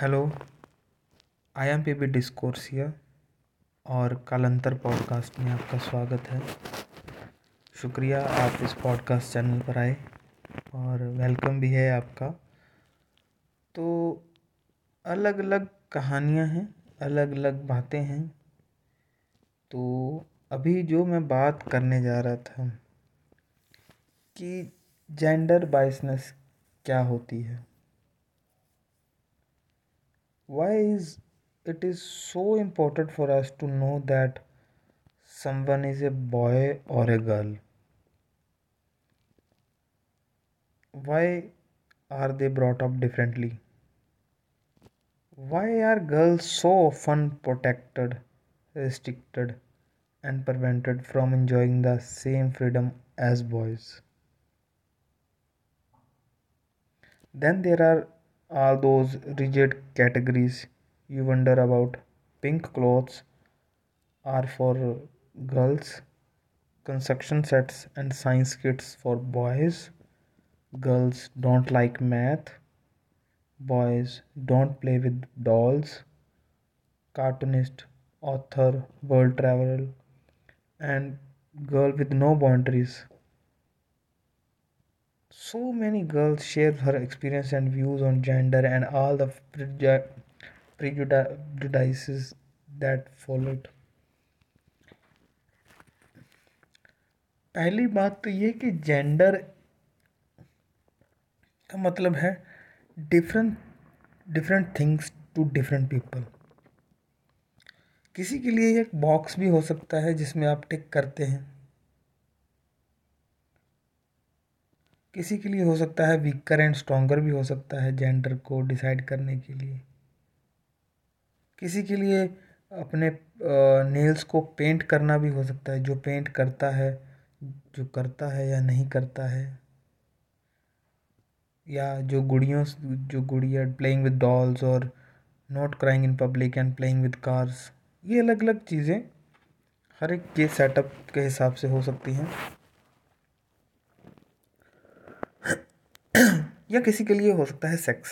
Hello I am P B डिस्कोर्सिया और कालंतर podcast में आपका स्वागत है शुक्रिया आप इस पॉडकास्ट चैनल पर आए और वेलकम भी है आपका तो अलग अलग कहानियां हैं अलग अलग बातें हैं तो अभी जो मैं बात करने जा रहा था कि जेंडर बाइसनेस क्या होती है why is it is so important for us to know that someone is a boy or a girl why are they brought up differently why are girls so often protected restricted and prevented from enjoying the same freedom as boys then there are all those rigid categories you wonder about. Pink clothes are for girls, construction sets and science kits for boys. Girls don't like math. Boys don't play with dolls. Cartoonist, author, world traveler, and girl with no boundaries. so many girls share her experience and views on gender and all the prejudices that followed पहली बात तो ये कि gender का मतलब है different different things to different people किसी के लिए एक बॉक्स भी हो सकता है जिसमें आप टिक करते हैं किसी के लिए हो सकता है वीकर एंड स्ट्रोंगर भी हो सकता है जेंडर को डिसाइड करने के लिए किसी के लिए अपने नेल्स को पेंट करना भी हो सकता है जो पेंट करता है जो करता है या नहीं करता है या जो गुड़ियों जो गुड़िया प्लेइंग विद डॉल्स और not crying in public and playing with cars ये अलग अलग चीज़ें हर एक के सेटअप के हिसाब से हो सकती हैं या किसी के लिए हो सकता है sex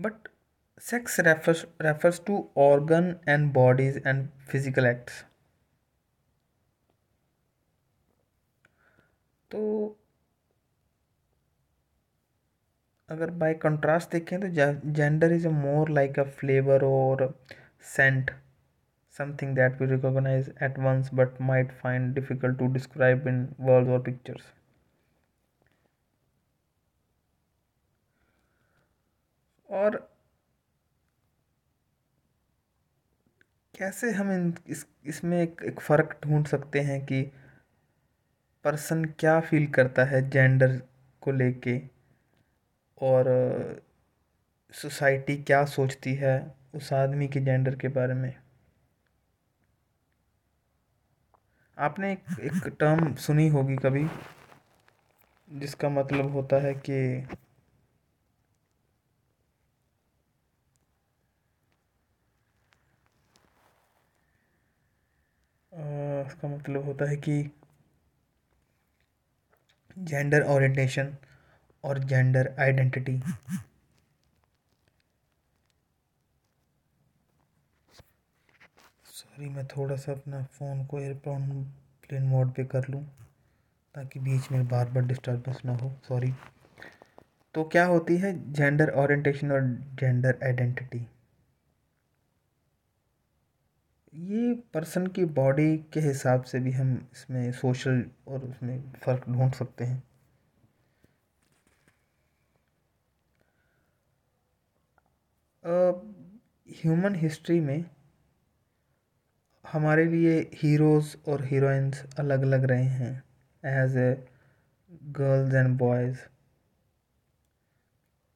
but sex refers refers to organ and bodies and physical acts तो अगर बाय कंट्रास्ट देखें तो gender is a more like a flavour और scent something that we recognise at once but might find difficult to describe in world और pictures और कैसे हम इन इस इसमें एक एक फ़र्क ढूंढ सकते हैं कि पर्सन क्या फील करता है जेंडर को लेके और सोसाइटी क्या सोचती है उस आदमी के जेंडर के बारे में आपने एक, एक टर्म सुनी होगी कभी जिसका मतलब होता है कि उसका मतलब होता है कि जेंडर ओरिएंटेशन और जेंडर आइडेंटिटी सॉरी मैं थोड़ा सा अपना फ़ोन को एयरप्लेन प्लेन मोड पे कर लूँ ताकि बीच में बार बार डिस्टर्बेंस ना हो सॉरी तो क्या होती है जेंडर ओरिएंटेशन और जेंडर आइडेंटिटी ये पर्सन की बॉडी के हिसाब से भी हम इसमें सोशल और उसमें फ़र्क ढूंढ सकते हैं ह्यूमन हिस्ट्री में हमारे लिए हीरोज़ और हीरोइंस अलग अलग रहे हैं as a girls and boys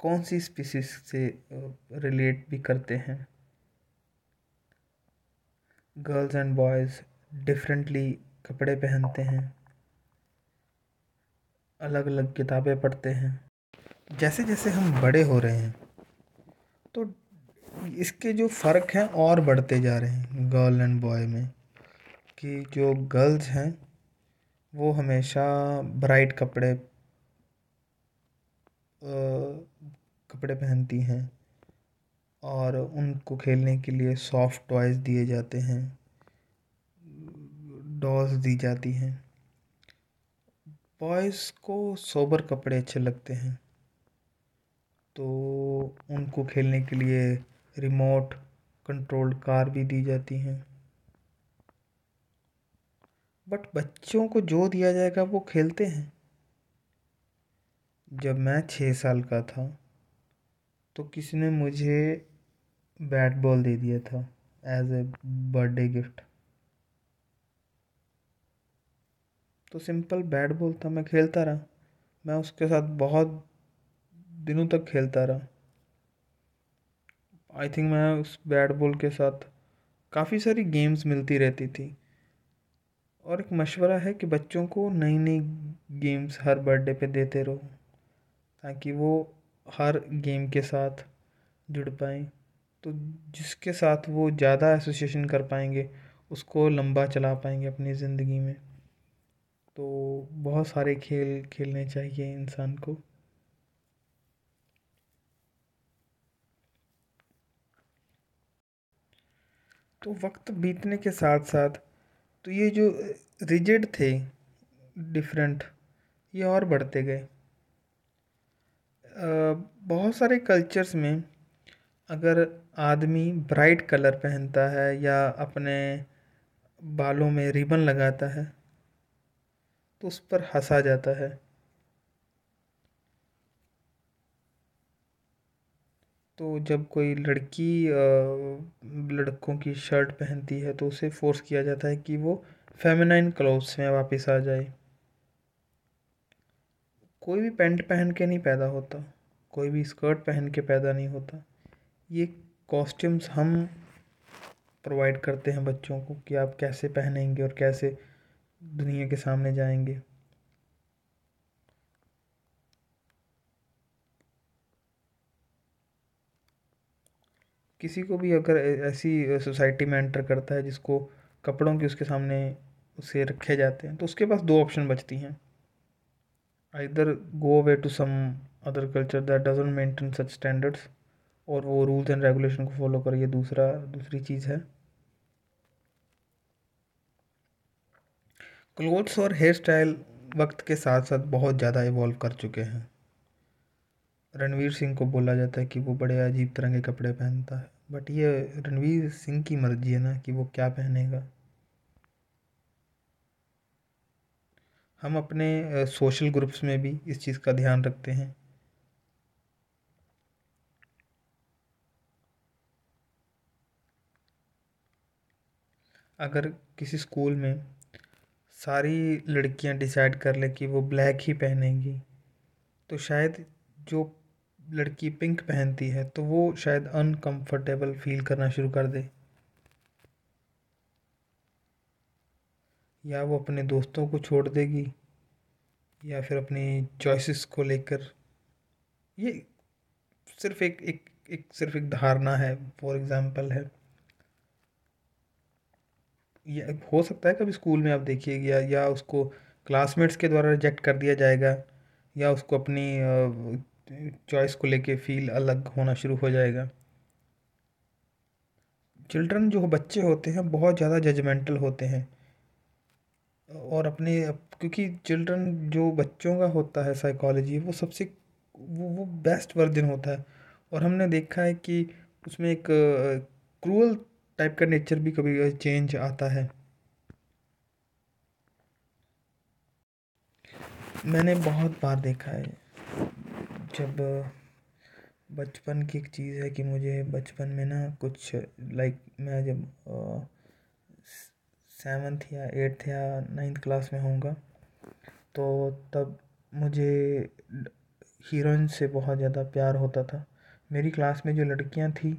कौन सी स्पीसीज से रिलेट भी करते हैं गर्ल्स एंड बॉयज़ डिफरेंटली कपड़े पहनते हैं अलग अलग किताबें पढ़ते हैं जैसे जैसे हम बड़े हो रहे हैं तो इसके जो फ़र्क हैं और बढ़ते जा रहे हैं गर्ल एंड बॉय में कि जो गर्ल्स हैं वो हमेशा ब्राइट कपड़े आ, कपड़े पहनती हैं और उनको खेलने के लिए सॉफ्ट टॉयज़ दिए जाते हैं डॉल्स दी जाती हैं बॉयज़ को सोबर कपड़े अच्छे लगते हैं तो उनको खेलने के लिए रिमोट कंट्रोल कार भी दी जाती हैं बट बच्चों को जो दिया जाएगा वो खेलते हैं जब मैं छः साल का था तो किसी ने मुझे बैट बॉल दे दिया था एज ए बर्थडे गिफ्ट तो सिंपल बैट बॉल था मैं खेलता रहा मैं उसके साथ बहुत दिनों तक खेलता रहा आई थिंक मैं उस बैट बॉल के साथ काफ़ी सारी गेम्स मिलती रहती थी और एक मशवरा है कि बच्चों को नई नई गेम्स हर बर्थडे पे देते रहो ताकि वो हर गेम के साथ जुड़ पाएँ तो जिसके साथ वो ज़्यादा एसोसिएशन कर पाएंगे उसको लंबा चला पाएंगे अपनी ज़िंदगी में तो बहुत सारे खेल खेलने चाहिए इंसान को तो वक्त बीतने के साथ साथ तो ये जो रिजिड थे डिफरेंट ये और बढ़ते गए बहुत सारे कल्चर्स में अगर आदमी ब्राइट कलर पहनता है या अपने बालों में रिबन लगाता है तो उस पर हंसा जाता है तो जब कोई लड़की लड़कों की शर्ट पहनती है तो उसे फोर्स किया जाता है कि वो फेमिनाइन क्लोथ्स में वापस आ जाए कोई भी पैंट पहन के नहीं पैदा होता कोई भी स्कर्ट पहन के पैदा नहीं होता ये कॉस्ट्यूम्स हम प्रोवाइड करते हैं बच्चों को कि आप कैसे पहनेंगे और कैसे दुनिया के सामने जाएंगे किसी को भी अगर ऐसी सोसाइटी में एंटर करता है जिसको कपड़ों के उसके सामने उसे रखे जाते हैं तो उसके पास दो ऑप्शन बचती हैं either go away to some other culture that doesn't maintain such standards और वो रूल्स एंड रेगुलेशन को फॉलो करिए दूसरा दूसरी चीज़ है क्लोथ्स और हेयर स्टाइल वक्त के साथ साथ बहुत ज़्यादा इवॉल्व कर चुके हैं रणवीर सिंह को बोला जाता है कि वो बड़े अजीब तरह के कपड़े पहनता है बट ये रणवीर सिंह की मर्जी है ना कि वो क्या पहनेगा हम अपने सोशल ग्रुप्स में भी इस चीज़ का ध्यान रखते हैं अगर किसी स्कूल में सारी लड़कियाँ डिसाइड कर लें कि वो ब्लैक ही पहनेंगी तो शायद जो लड़की पिंक पहनती है तो वो शायद अनकंफर्टेबल फील करना शुरू कर दे या वो अपने दोस्तों को छोड़ देगी या फिर अपनी चॉइसेस को लेकर ये सिर्फ एक एक एक सिर्फ एक धारणा है फॉर एग्ज़ाम्पल है ये हो सकता है कभी स्कूल में आप देखिए या या उसको क्लासमेट्स के द्वारा रिजेक्ट कर दिया जाएगा या उसको अपनी चॉइस को लेके फील अलग होना शुरू हो जाएगा चिल्ड्रन जो बच्चे होते हैं बहुत ज़्यादा जजमेंटल होते हैं और अपने क्योंकि चिल्ड्रन जो बच्चों का होता है साइकोलॉजी वो सबसे वो वो बेस्ट वर्जन होता है और हमने देखा है कि उसमें एक क्रूअल टाइप का नेचर भी कभी चेंज आता है मैंने बहुत बार देखा है जब बचपन की एक चीज़ है कि मुझे बचपन में ना कुछ लाइक मैं जब सेवन्थ या एट्थ या नाइन्थ क्लास में होऊंगा तो तब मुझे हीरोइन से बहुत ज़्यादा प्यार होता था मेरी क्लास में जो लड़कियां थी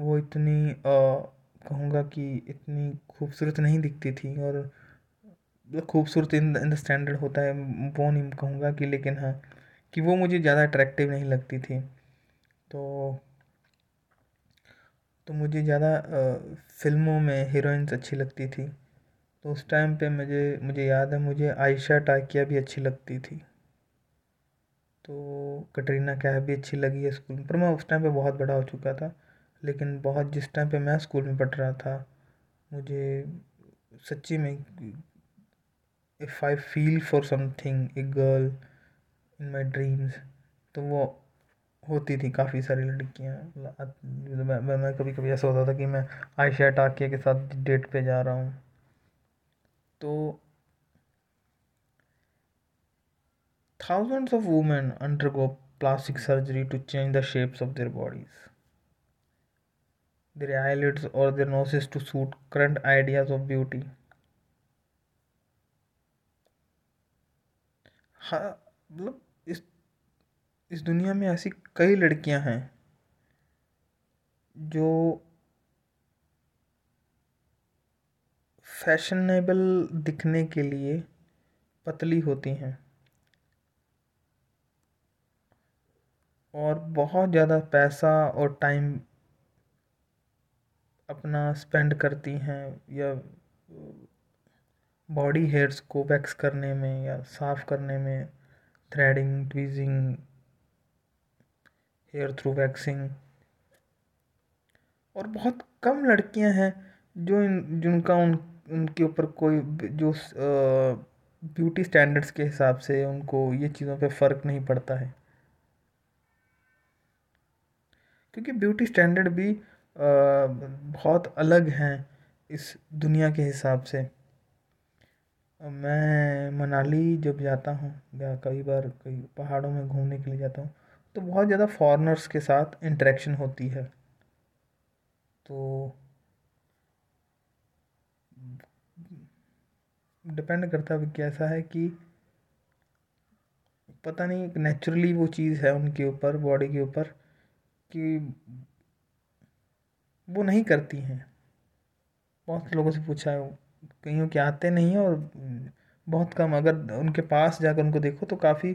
वो इतनी आ, कहूँगा कि इतनी खूबसूरत नहीं दिखती थी और मतलब खूबसूरत इन इन द स्टैंडर्ड होता है वो नहीं कहूँगा कि लेकिन हाँ कि वो मुझे ज़्यादा अट्रैक्टिव नहीं लगती थी तो तो मुझे ज़्यादा फिल्मों में हीरोइंस अच्छी लगती थी तो उस टाइम पे मुझे मुझे याद है मुझे आयशा टाकिया भी अच्छी लगती थी तो कटरीना कैफ भी अच्छी लगी है स्कूल पर मैं उस टाइम पे बहुत बड़ा हो चुका था लेकिन बहुत जिस टाइम पे मैं स्कूल में पढ़ रहा था मुझे सच्ची में if I feel for something a girl in my dreams तो वो होती थी काफ़ी सारी लड़कियाँ मतलब मैं, मैं मैं कभी कभी ऐसा होता था कि मैं आयशा टाकिया के साथ डेट पे जा रहा हूँ तो thousands of women undergo plastic surgery to change the shapes of their bodies their eyelids or their noses to suit current ideas of beauty. हाँ मतलब इस इस दुनिया में ऐसी कई लड़कियां हैं जो फैशनेबल दिखने के लिए पतली होती हैं और बहुत ज़्यादा पैसा और टाइम अपना स्पेंड करती हैं या बॉडी हेयर्स को वैक्स करने में या साफ़ करने में threading tweezing hair through waxing और बहुत कम लड़कियां हैं जो इन जिनका उन उनके ऊपर कोई जो ब्यूटी स्टैंडर्ड्स के हिसाब से उनको ये चीज़ों पे फ़र्क नहीं पड़ता है क्योंकि ब्यूटी स्टैंडर्ड भी बहुत अलग हैं इस दुनिया के हिसाब से मैं मनाली जब जाता हूँ या कई बार कई पहाड़ों में घूमने के लिए जाता हूँ तो बहुत ज़्यादा फॉरेनर्स के साथ इंट्रैक्शन होती है तो डिपेंड करता है कैसा है कि पता नहीं नेचुरली वो चीज़ है उनके ऊपर बॉडी के ऊपर कि वो नहीं करती हैं बहुत लोगों से पूछा है कहीं के आते नहीं हैं और बहुत कम अगर उनके पास जाकर उनको देखो तो काफ़ी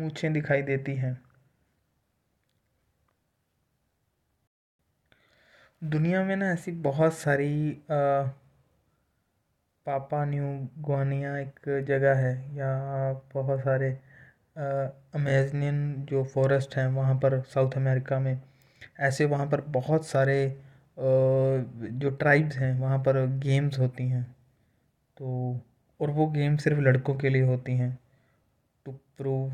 मूछें दिखाई देती हैं दुनिया में ना ऐसी बहुत सारी आ, पापा न्यू गुआनिया एक जगह है या बहुत सारे अमेजनियन जो फॉरेस्ट हैं वहाँ पर साउथ अमेरिका में ऐसे वहाँ पर बहुत सारे जो ट्राइब्स हैं वहाँ पर गेम्स होती हैं तो और वो गेम सिर्फ लड़कों के लिए होती हैं टू प्रूव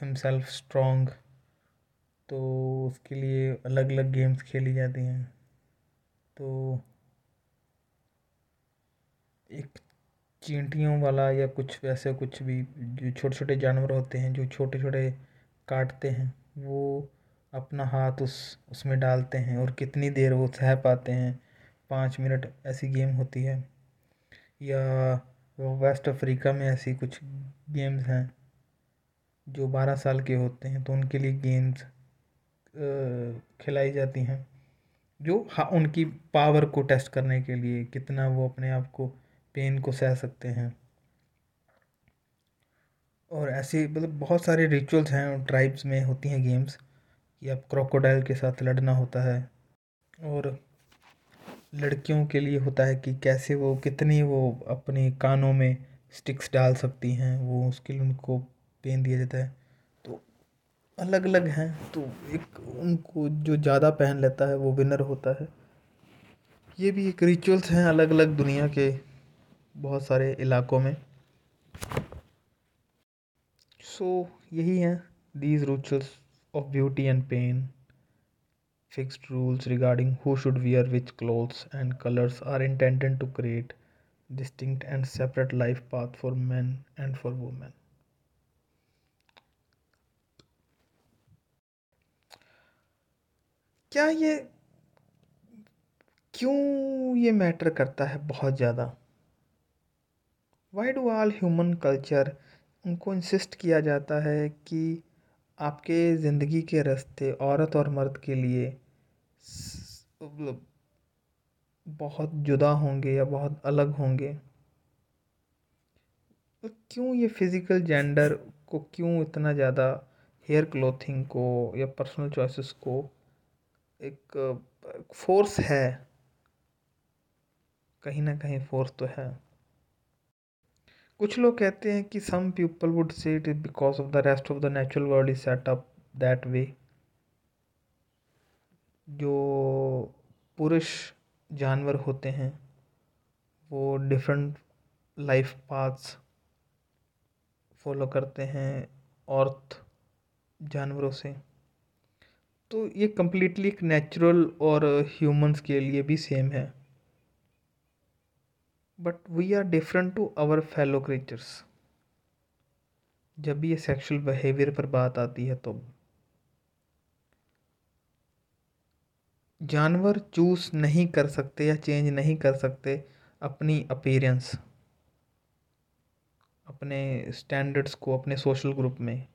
हिमसेल्फ स्ट्रॉन्ग तो उसके लिए अलग अलग गेम्स खेली जाती हैं तो एक चींटियों वाला या कुछ वैसे कुछ भी जो छोटे छोटे जानवर होते हैं जो छोटे छोटे काटते हैं वो अपना हाथ उस उसमें डालते हैं और कितनी देर वो सह पाते हैं पाँच मिनट ऐसी गेम होती है या वेस्ट अफ्रीका में ऐसी कुछ गेम्स हैं जो बारह साल के होते हैं तो उनके लिए गेम्स खिलाई जाती हैं जो हाँ उनकी पावर को टेस्ट करने के लिए कितना वो अपने आप को पेन को सह सकते हैं और ऐसे मतलब बहुत सारे रिचुअल्स हैं ट्राइब्स में होती हैं गेम्स या क्रोकोडाइल के साथ लड़ना होता है और लड़कियों के लिए होता है कि कैसे वो कितनी वो अपने कानों में स्टिक्स डाल सकती हैं वो उसके लिए उनको पेन दिया जाता है तो अलग अलग हैं तो एक उनको जो ज़्यादा पहन लेता है वो विनर होता है ये भी एक रिचुअल्स हैं अलग अलग दुनिया के बहुत सारे इलाकों में सो so, यही हैं these rituals of beauty and pain. Fixed rules regarding who should wear which clothes and colors are intended to create distinct and separate life path for men and for women. क्या ये क्यों ये matter करता है बहुत ज़्यादा why do all human culture उनको insist किया जाता है कि आपके ज़िंदगी के रास्ते औरत और मर्द के लिए मतलब बहुत जुदा होंगे या बहुत अलग होंगे तो क्यों ये फिज़िकल जेंडर को क्यों इतना ज़्यादा हेयर क्लोथिंग को या पर्सनल चॉइसेस को एक फोर्स है कहीं ना कहीं फोर्स तो है कुछ लोग कहते हैं कि some people would say it is because of the rest of the natural world is set up that way जो पुरुष जानवर होते हैं वो डिफरेंट लाइफ पाथ्स फॉलो करते हैं औरत जानवरों से तो ये कम्प्लीटली एक नेचुरल और ह्यूमंस के लिए भी सेम है but we are different to our fellow creatures जब भी ये सेक्सुअल बिहेवियर पर बात आती है तो जानवर चूज नहीं कर सकते या चेंज नहीं कर सकते अपनी अपीरेंस अपने स्टैंडर्ड्स को अपने सोशल ग्रुप में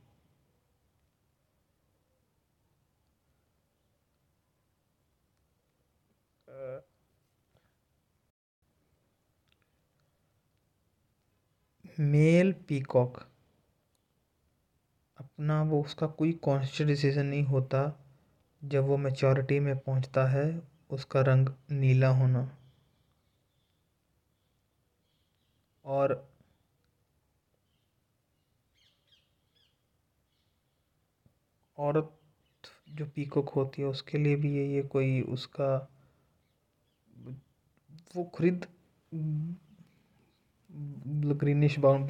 मेल पीकॉक अपना वो उसका कोई कॉन्शियस डिसीजन नहीं होता जब वो मेचोरिटी में पहुंचता है उसका रंग नीला होना और औरत जो पीकॉक होती है उसके लिए भी ये कोई उसका वो खरीद ग्रीनिश ब्राउन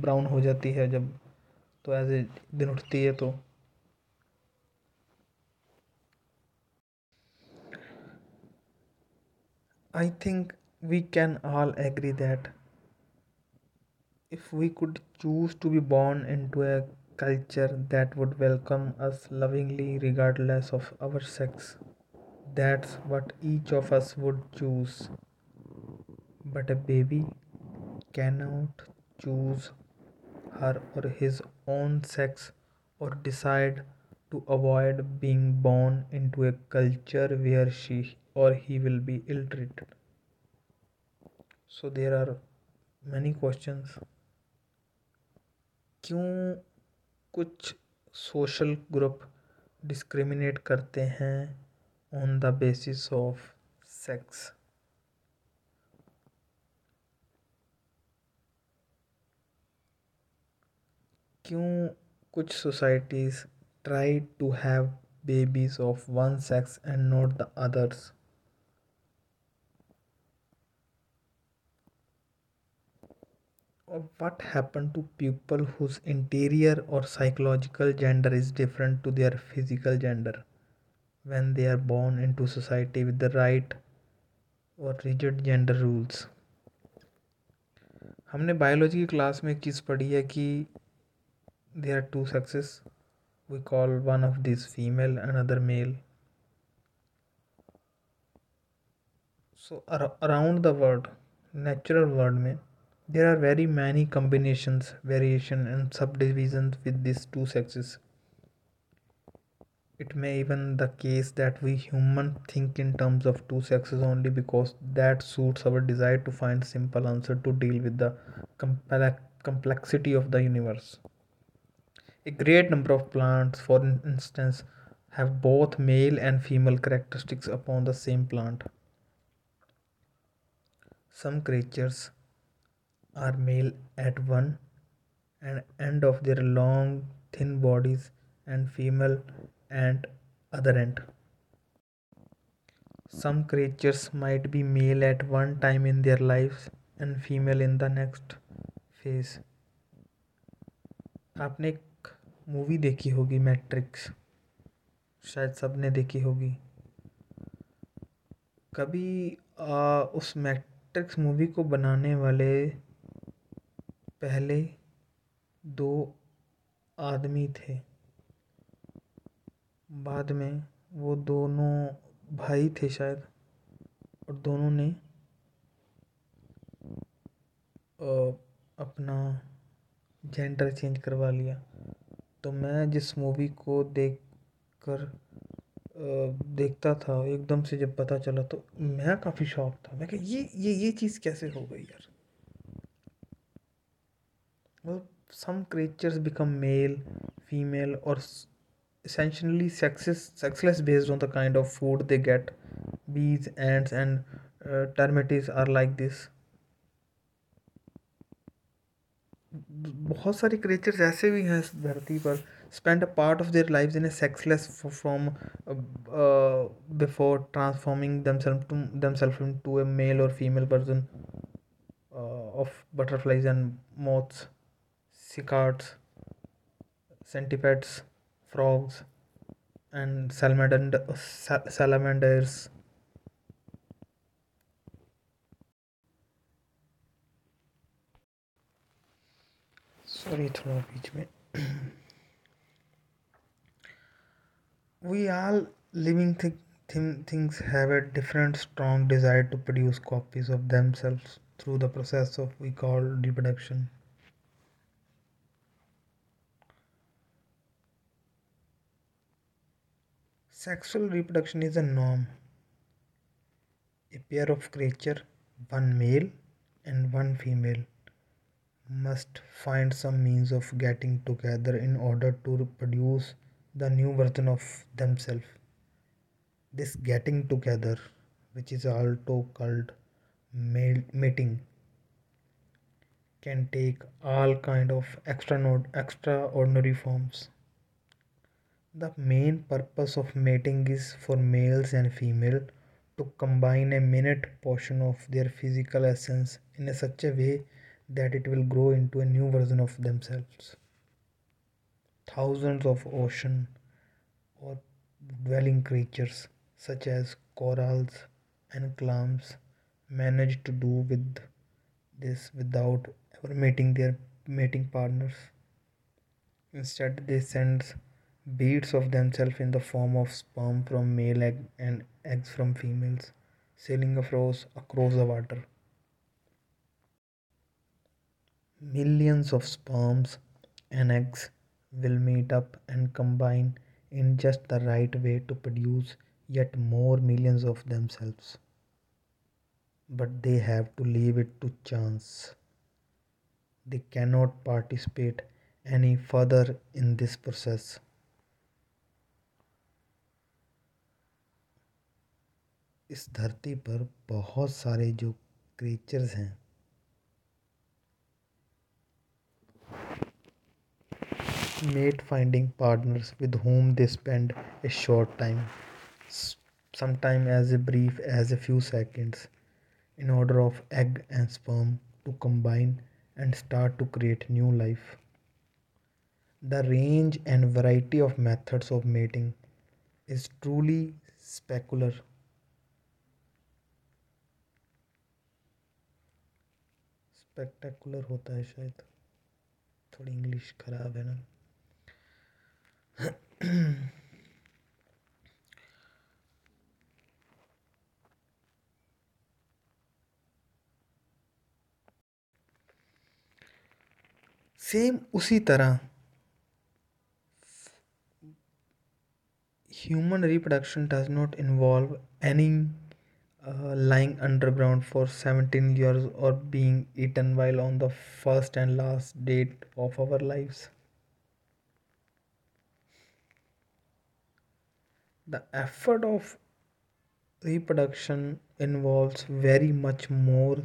ब्राउन हो जाती है जब तो एज ए दिन उठती है तो I think we can all agree that if we could choose to be born into a culture that would welcome us lovingly regardless of our sex that's what each of us would choose but a baby cannot choose her or his own sex or decide to avoid being born into a culture where she or he will be ill treated. So there are many questions. क्यों कुछ social group discriminate करते हैं on the basis of sex क्यों कुछ societies try to have babies of one sex and not the others what happen to people whose interior or psychological gender is different to their physical gender when they are born into society with the right or rigid gender rules हमने biology की class में एक चीज़ पढ़ी है कि there are two sexes we call one of these female another male so ar around the world natural world mein there are very many combinations variation and subdivisions with these two sexes it may even the case that we human think in terms of two sexes only because that suits our desire to find simple answer to deal with the complex complexity of the universe a great number of plants, for instance, have both male and female characteristics upon the same plant. Some creatures are male at one and end of their long thin bodies and female at other end. Some creatures might be male at one time in their lives and female in the next phase. आपने movie देखी होगी matrix शायद सब ने देखी होगी कभी आ, उस मैट्रिक्स मूवी को बनाने वाले पहले दो आदमी थे बाद में वो दोनों भाई थे शायद और दोनों ने आ, अपना जेंडर चेंज करवा लिया तो मैं जिस मूवी को देख कर देखता था एकदम से जब पता चला तो मैं काफ़ी शौक था मैं कह ये ये ये चीज़ कैसे हो गई यार मतलब some creatures become male female और essentially sexless based on the kind of food they get bees ants and termites are like this बहुत सारे क्रिएचर्स ऐसे भी हैं इस धरती पर spend a part of their life in a sexless from before transforming themselves to a male और female version of butterflies and moths cicadas centipedes frogs and salamanders frogs, and salamanders. Sorry थोड़ा बीच में we all living th- th- things have a different strong desire to produce copies of themselves through the process of we call reproduction sexual reproduction is a norm a pair of creature one male and one female must find some means of getting together in order to produce the new version of themselves. This getting together, which is also called mating, can take all kind of extraordinary forms. The main purpose of mating is for males and female to combine a minute portion of their physical essence in a such a way that it will grow into a new version of themselves. Thousands of ocean or dwelling creatures such as corals and clams manage to do with this without ever mating their mating partners. Instead, they send beads of themselves in the form of sperm from male egg and eggs from females, sailing across across the water. Millions of sperms and eggs will meet up and combine in just the right way to produce yet more millions of themselves. But they have to leave it to chance. They cannot participate any further in this process. इस धरती पर बहुत सारे जो creatures हैं mate finding partners with whom they spend a short time, sometime as brief as a few seconds, in order of egg and sperm to combine and start to create new life. The range and variety of methods of mating is truly specular. Spectacular होता है शायद थोड़ी English ख़राब है ना same उसी तरह human reproduction does not involve any uh, lying underground for 17 years or being eaten while on the first and last date of our lives. the effort of reproduction involves very much more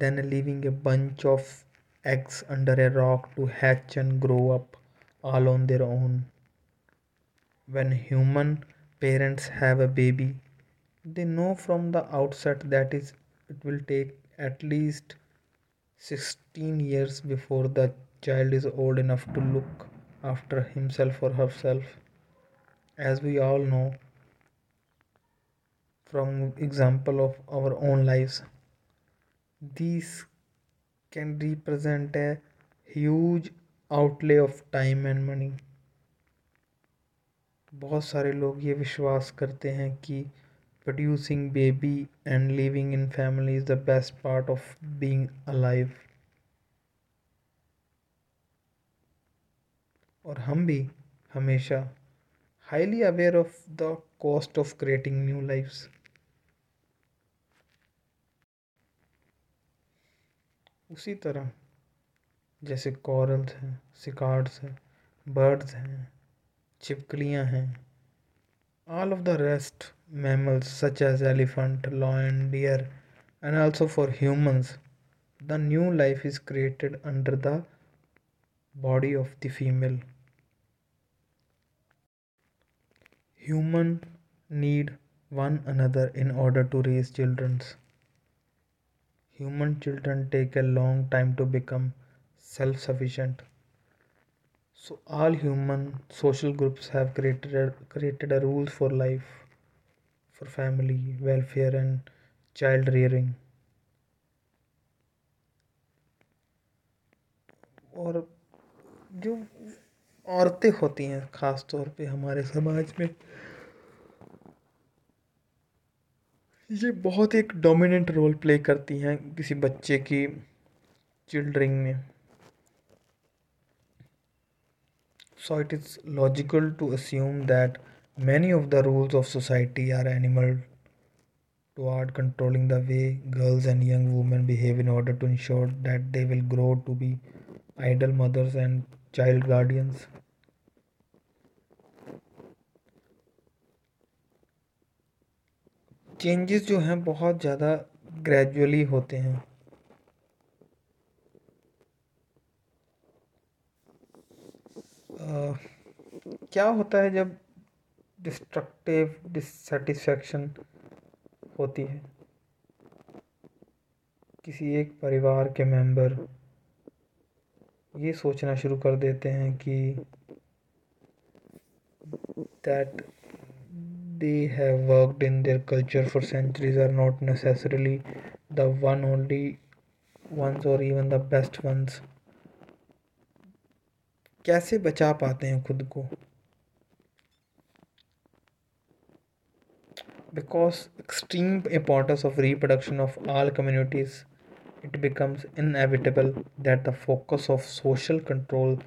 than leaving a bunch of eggs under a rock to hatch and grow up all on their own. When human parents have a baby, they know from the outset that is it will take at least 16 years before the child is old enough to look after himself or herself as we all know from example of our own lives these can represent a huge outlay of time and money बहुत सारे लोग ये विश्वास करते हैं कि producing baby and living in family is the best part of being alive और हम भी हमेशा highly aware of the cost of creating new lives. उसी तरह जैसे कॉरल्स हैं सिकार्ड्स हैं बर्ड्स हैं छिपकलियाँ हैं all of the rest mammals such as elephant lion deer and also for humans the new life is created under the body of the female. Human need one another in order to raise children. Human children take a long time to become self sufficient. So all human social groups have created a, created a rules for life, for family, welfare and child rearing. और जो औरतें होती हैं ख़ास तौर पे हमारे समाज में ये बहुत एक डोमिनेंट रोल प्ले करती हैं किसी बच्चे की चिल्ड्रिंग में so it is logical to assume that many of the rules of society are animal to art controlling the way girls and young women behave in order to ensure that they will grow to be ideal mothers and child guardians changes जो हैं बहुत ज़्यादा gradually होते हैं आ, क्या होता है जब डिस्ट्रक्टिव डिससेटिस्फेक्शन होती है किसी एक परिवार के मेंबर ये सोचना शुरू कर देते हैं कि that they have worked in their culture for centuries are not necessarily the one only ones or even the best ones कैसे बचा पाते हैं खुद को because extreme importance of reproduction of all communities it becomes inevitable that the focus of social control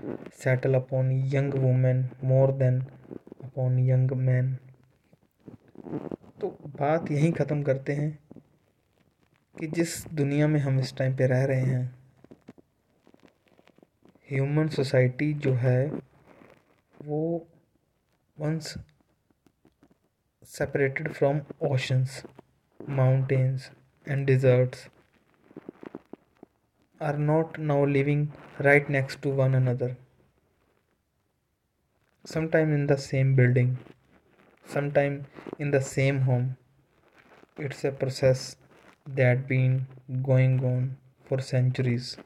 settle upon young women more than upon young men तो बात यहीं ख़त्म करते हैं कि जिस दुनिया में हम इस टाइम पे रह रहे हैं ह्यूमन सोसाइटी जो है वो once separated from oceans mountains and deserts are not now living right next to one another. Sometime in the same building, sometime in the same home. It's a process that been going on for centuries.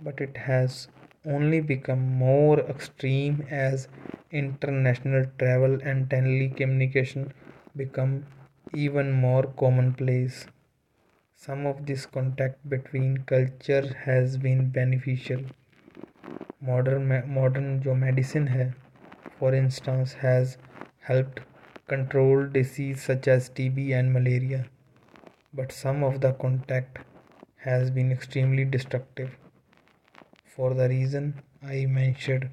But it has only become more extreme as international travel and telecommunication become even more commonplace. Some of this contact between culture has been beneficial. Modern modern jo medicine hai, for instance, has helped control disease such as TB and malaria. But some of the contact has been extremely destructive. For the reason I mentioned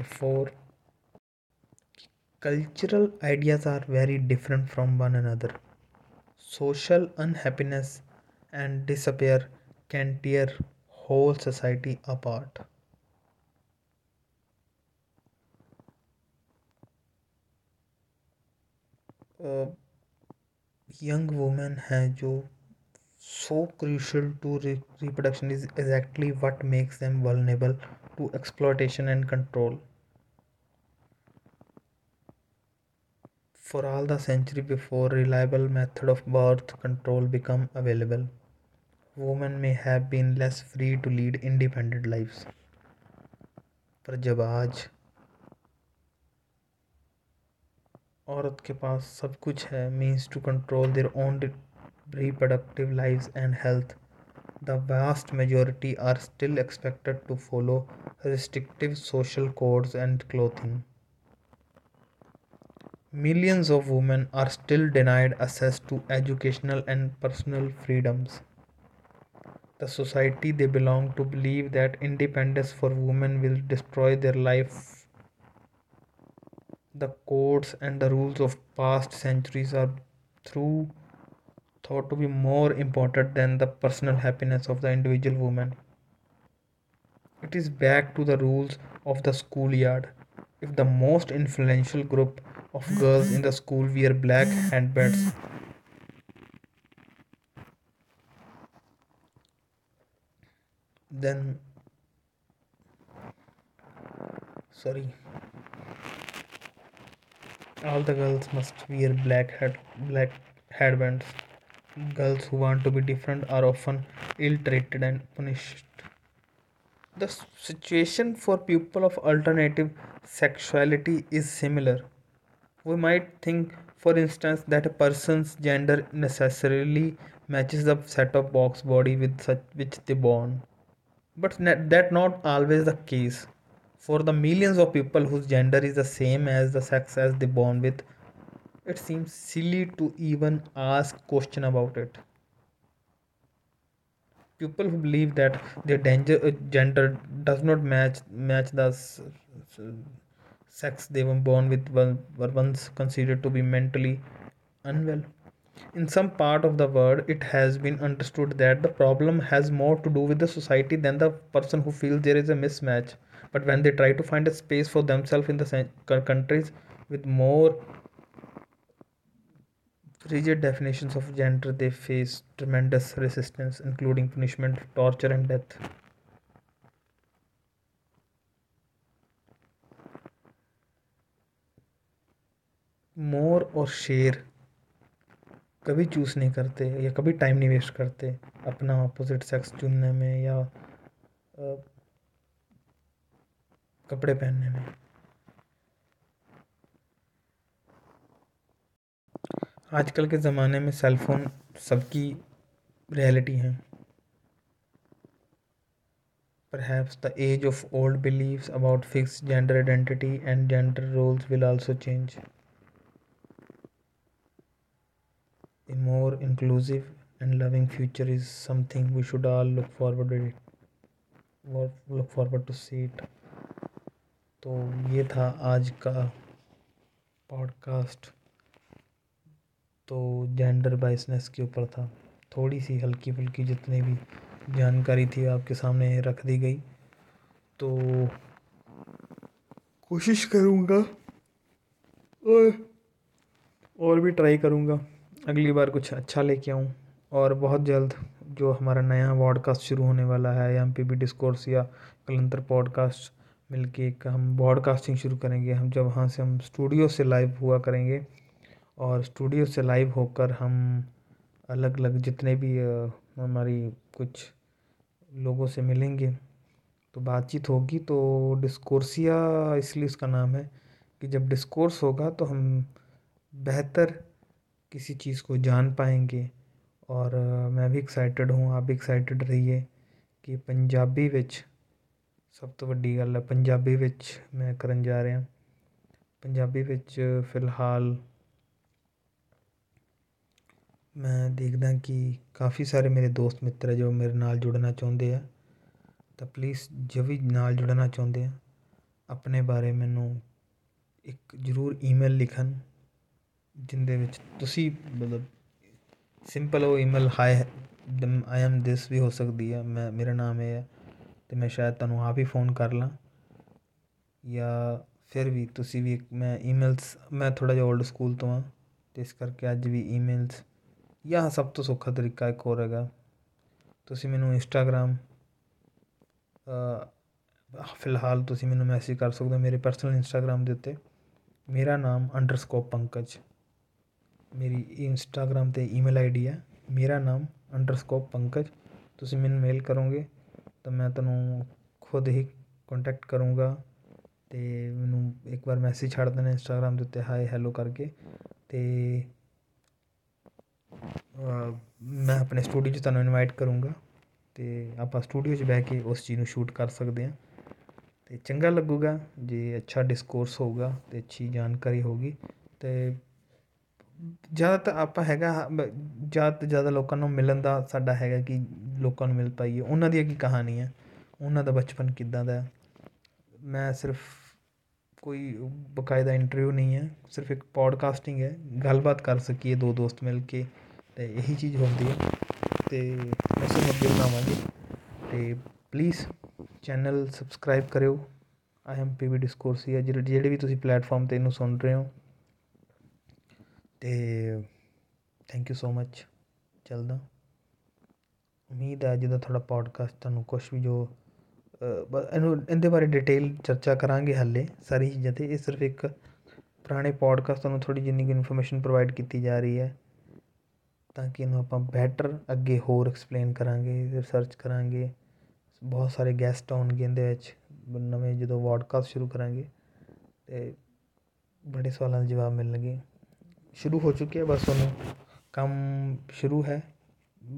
before, cultural ideas are very different from one another. Social unhappiness and despair can tear whole society apart. Young women have so crucial to reproduction is exactly what makes them vulnerable to exploitation and control. For all the century before reliable method of birth control become available, women may have been less free to lead independent lives. पर जब आज औरत के पास सब कुछ है means to control their own reproductive lives and health, the vast majority are still expected to follow restrictive social codes and clothing. millions of women are still denied access to educational and personal freedoms. The society they belong to believe that independence for women will destroy their life. The codes and the rules of past centuries are through thought to be more important than the personal happiness of the individual woman. It is back to the rules of the schoolyard if the most influential group of girls in the school wear black handbags then sorry all the girls must wear black head black headbands girls who want to be different are often ill treated and punished the situation for people of alternative sexuality is similar. We might think, for instance, that a person's gender necessarily matches the set of box body with such which they born. But that not always the case. For the millions of people whose gender is the same as the sex as they born with, it seems silly to even ask question about it people who believe that their danger, uh, gender does not match match the s- s- sex they were born with were were once considered to be mentally unwell in some part of the world it has been understood that the problem has more to do with the society than the person who feels there is a mismatch but when they try to find a space for themselves in the countries with more rigid definitions of gender, they faced tremendous resistance, including punishment, torture, and death. मोर और शेर कभी choose नहीं करते या कभी time नहीं waste करते अपना अपोजिट सेक्स चुनने में या कपड़े पहनने में आजकल के ज़माने में सेलफ़ोन सबकी रियलिटी है Perhaps the age of old beliefs about fixed gender identity and gender roles will also change. A more inclusive and loving future is something we should all look forward to it. look forward to see it. तो ये था आज का podcast तो gender biasness के ऊपर था थोड़ी सी हल्की फुल्की जितनी भी जानकारी थी आपके सामने रख दी गई तो कोशिश करूँगा और और भी ट्राई करूँगा अगली बार कुछ अच्छा लेके आऊँ और बहुत जल्द जो हमारा नया वॉडकास्ट शुरू होने वाला है एम पी बी डिस्कोर्स या कलंतर पॉडकास्ट मिलके एक हम ब्रॉडकास्टिंग शुरू करेंगे हम जब वहाँ से हम स्टूडियो से लाइव हुआ करेंगे और स्टूडियो से लाइव होकर हम अलग अलग जितने भी हमारी कुछ लोगों से मिलेंगे तो बातचीत होगी तो डिस्कोर्सिया इसलिए उसका नाम है कि जब डिस्कोर्स होगा तो हम बेहतर किसी चीज़ को जान पाएंगे और मैं भी एक्साइटेड हूँ आप भी एक्साइटेड रहिए कि पंजाबी विच सब तो ਵੱਡੀ गल है पंजाबी विच मैं करन जा रहा पंजाबी विच फ़िलहाल ਮੈਂ ਦੇਖਦਾ ਕਿ ਕਾਫੀ ਸਾਰੇ ਮੇਰੇ ਦੋਸਤ ਮਿੱਤਰ ਜੋ ਮੇਰੇ ਨਾਲ ਜੁੜਨਾ ਚਾਹੁੰਦੇ ਆ ਤਾਂ ਪਲੀਜ਼ ਜੋ ਵੀ ਨਾਲ ਜੁੜਨਾ ਚਾਹੁੰਦੇ ਆ ਆਪਣੇ ਬਾਰੇ ਮੈਨੂੰ ਇੱਕ ਜ਼ਰੂਰ ਈਮੇਲ ਲਿਖਣ ਜਿੰਦੇ ਵਿੱਚ ਤੁਸੀਂ ਮਤਲਬ ਸਿੰਪਲ ਉਹ email hi I am this ਵੀ ਹੋ ਸਕਦੀ ਹੈ ਮੈਂ ਮੇਰਾ ਨਾਮ ਇਹ ਹੈ ਤੇ ਮੈਂ ਸ਼ਾਇਦ ਤੁਹਾਨੂੰ ਆਪ ਹੀ ਫੋਨ ਕਰ ਲਾਂ ਜਾਂ ਫਿਰ ਵੀ ਤੁਸੀਂ ਵੀ ਮੈਂ ਈਮੇਲਸ ਮੈਂ ਥੋੜਾ ਜਿਹਾ 올ਡ ਸਕੂਲ ਤੋਂ ਆ ਤੇ ਇਸ ਕਰਕੇ ਅੱਜ ਵੀ ਈਮੇਲਸ ਜਾਂ ਸਭ ਤੋਂ ਸੌਖਾ ਤਰੀਕਾ ਇੱਕ ਹੋਰ ਹੈਗਾ ਤੁਸੀਂ ਮੈਨੂੰ ਇੰਸਟਾਗ੍ਰਾਮ ਫਿਲਹਾਲ ਤੁਸੀਂ ਮੈਨੂੰ ਮੈਸੇਜ ਕਰ ਸਕਦੇ ਹੋ ਮੇਰੇ ਪਰਸਨਲ ਇੰਸਟਾਗ੍ਰਾਮ ਦੇ ਉੱਤੇ ਮੇਰਾ ਨਾਮ ਅੰਡਰਸਕੋਪ ਪੰਕਜ ਮੇਰੀ ਇੰਸਟਾਗ੍ਰਾਮ 'ਤੇ ਈਮੇਲ ਆਈਡੀ ਹੈ ਮੇਰਾ ਨਾਮ ਅੰਡਰਸਕੋਪ ਪੰਕਜ ਤੁਸੀਂ ਮੈਨੂੰ ਮੇਲ ਕਰੋਗੇ ਤਾਂ ਮੈਂ ਤੁਹਾਨੂੰ ਖੁਦ ਹੀ ਕੰਟੈਕਟ ਕਰੂੰਗਾ ਅਤੇ ਮੈਨੂੰ ਇੱਕ ਵਾਰ ਮੈਸੇਜ ਛੱਡ ਦੇਣਾ ਇੰਸਟਾਗ੍ਰਾਮ ਦੇ ਉੱਤੇ ਹਾਈ ਹੈਲੋ ਕਰਕੇ ਅਤੇ ਮੈਂ ਆਪਣੇ ਸਟੂਡੀਓ 'ਚ ਤੁਹਾਨੂੰ ਇਨਵਾਈਟ ਕਰੂੰਗਾ ਅਤੇ ਆਪਾਂ ਸਟੂਡੀਓ 'ਚ ਬਹਿ ਕੇ ਉਸ ਚੀਜ਼ ਨੂੰ ਸ਼ੂਟ ਕਰ ਸਕਦੇ ਹਾਂ ਅਤੇ ਚੰਗਾ ਲੱਗੂਗਾ ਜੇ ਅੱਛਾ ਡਿਸਕੋਰਸ ਹੋਊਗਾ ਅਤੇ ਅੱਛੀ ਜਾਣਕਾਰੀ ਹੋਊਗੀ ਅਤੇ ਜ਼ਿਆਦਾ ਆਪਾਂ ਹੈਗਾ ਜ਼ਿਆਦਾ ਜ਼ਿਆਦਾ ਲੋਕਾਂ ਨੂੰ ਮਿਲਣ ਦਾ ਸਾਡਾ ਹੈਗਾ ਕਿ ਲੋਕਾਂ ਨੂੰ ਮਿਲ ਪਾਈਏ ਉਹਨਾਂ ਦੀ ਕੀ ਕਹਾਣੀ ਹੈ ਉਹਨਾਂ ਦਾ ਬਚਪਨ ਕਿੱਦਾਂ ਦਾ ਮੈਂ ਸਿਰਫ ਕੋਈ ਬਕਾਇਦਾ ਇੰਟਰਵਿਊ ਨਹੀਂ ਹੈ ਸਿਰਫ ਇੱਕ ਪੋਡਕਾਸਟਿੰਗ ਹੈ ਗੱਲਬਾਤ ਕਰ ਸਕੀਏ ਦੋ ਦੋਸਤ ਮਿਲ ਕੇ ਇਹ ਇਹੀ ਚੀਜ਼ ਹੁੰਦੀ ਹੈ ਤੇ ਅਸੀਂ ਅੱਗੇ ਬਣਾਵਾਂਗੇ ਤੇ ਪਲੀਜ਼ ਚੈਨਲ ਸਬਸਕ੍ਰਾਈਬ ਕਰਿਓ ਆਈ ਐਮ ਪੀਵੀ ਡਿਸਕੋਰਸ ਹੀ ਜਿਹੜੇ ਜਿਹੜੇ ਵੀ ਤੁਸੀਂ ਪਲੇਟਫਾਰਮ 'ਤੇ ਇਹਨੂੰ ਸੁਣ ਰਹੇ ਹੋ ਤੇ ਥੈਂਕ ਯੂ ਸੋ ਮੱਚ ਚੱਲਦਾ ਉਮੀਦ ਹੈ ਜਿਹਦਾ ਤੁਹਾਡਾ ਪੋਡਕਾਸਟ ਤੁਹਾਨੂੰ ਕੁਝ ਵੀ ਜੋ ਇਹਨੂੰ ਇਹਦੇ ਬਾਰੇ ਡਿਟੇਲ ਚਰਚਾ ਕਰਾਂਗੇ ਹੱਲੇ ਸਾਰੀ ਚੀਜ਼ਾਂ 'ਤੇ ਇਹ ਸਿਰਫ ਇੱਕ ਪੁਰਾਣੇ ਪੋਡਕਾਸਟ ਤੁਹਾਨੂੰ ਥੋੜੀ ਜਿੰਨੀ ਕਿ ਇਨਫੋਰਮੇਸ਼ਨ ਪ੍ਰੋਵਾਈਡ ਕੀਤੀ ਜਾ ਰਹੀ ਹੈ ਤਾਂ ਕਿ ਇਹਨੂੰ ਆਪਾਂ ਬੈਟਰ ਅੱਗੇ ਹੋਰ ਐਕਸਪਲੇਨ ਕਰਾਂਗੇ ਰਿਸਰਚ ਕਰਾਂਗੇ ਬਹੁਤ ਸਾਰੇ ਗੈਸਟ ਆਉਣਗੇ ਇਹਦੇ ਵਿੱਚ ਨਵੇਂ ਜਦੋਂ ਵੋਡਕਾਸਟ ਸ਼ੁਰੂ ਕਰਾਂਗੇ ਅਤੇ ਬੜੇ ਸਵਾਲਾਂ ਦੇ ਜਵਾਬ ਮਿਲਣਗੇ ਸ਼ੁਰੂ ਹੋ ਚੁੱਕੇ ਆ ਬਸ ਉਹਨੂੰ ਕੰਮ ਸ਼ੁਰੂ ਹੈ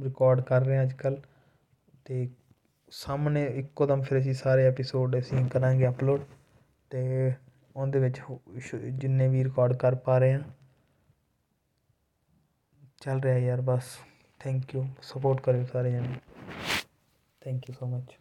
ਰਿਕਾਰਡ ਕਰ ਰਹੇ ਹਾਂ ਅੱਜ ਕੱਲ੍ਹ ਅਤੇ ਸਾਹਮਣੇ ਇੱਕੋ ਦਮ ਫਿਰ ਅਸੀਂ ਸਾਰੇ ਐਪੀਸੋਡ ਅਸੀਂ ਕਰਾਂਗੇ ਅਪਲੋਡ ਅਤੇ ਉਹਦੇ ਵਿੱਚ ਜਿੰਨੇ ਵੀ ਰਿਕਾਰਡ ਕਰ ਪਾ ਰਹੇ ਹਾਂ चल रहा है यार बस थैंक यू सपोर्ट करो सारे जने थैंक यू सो मच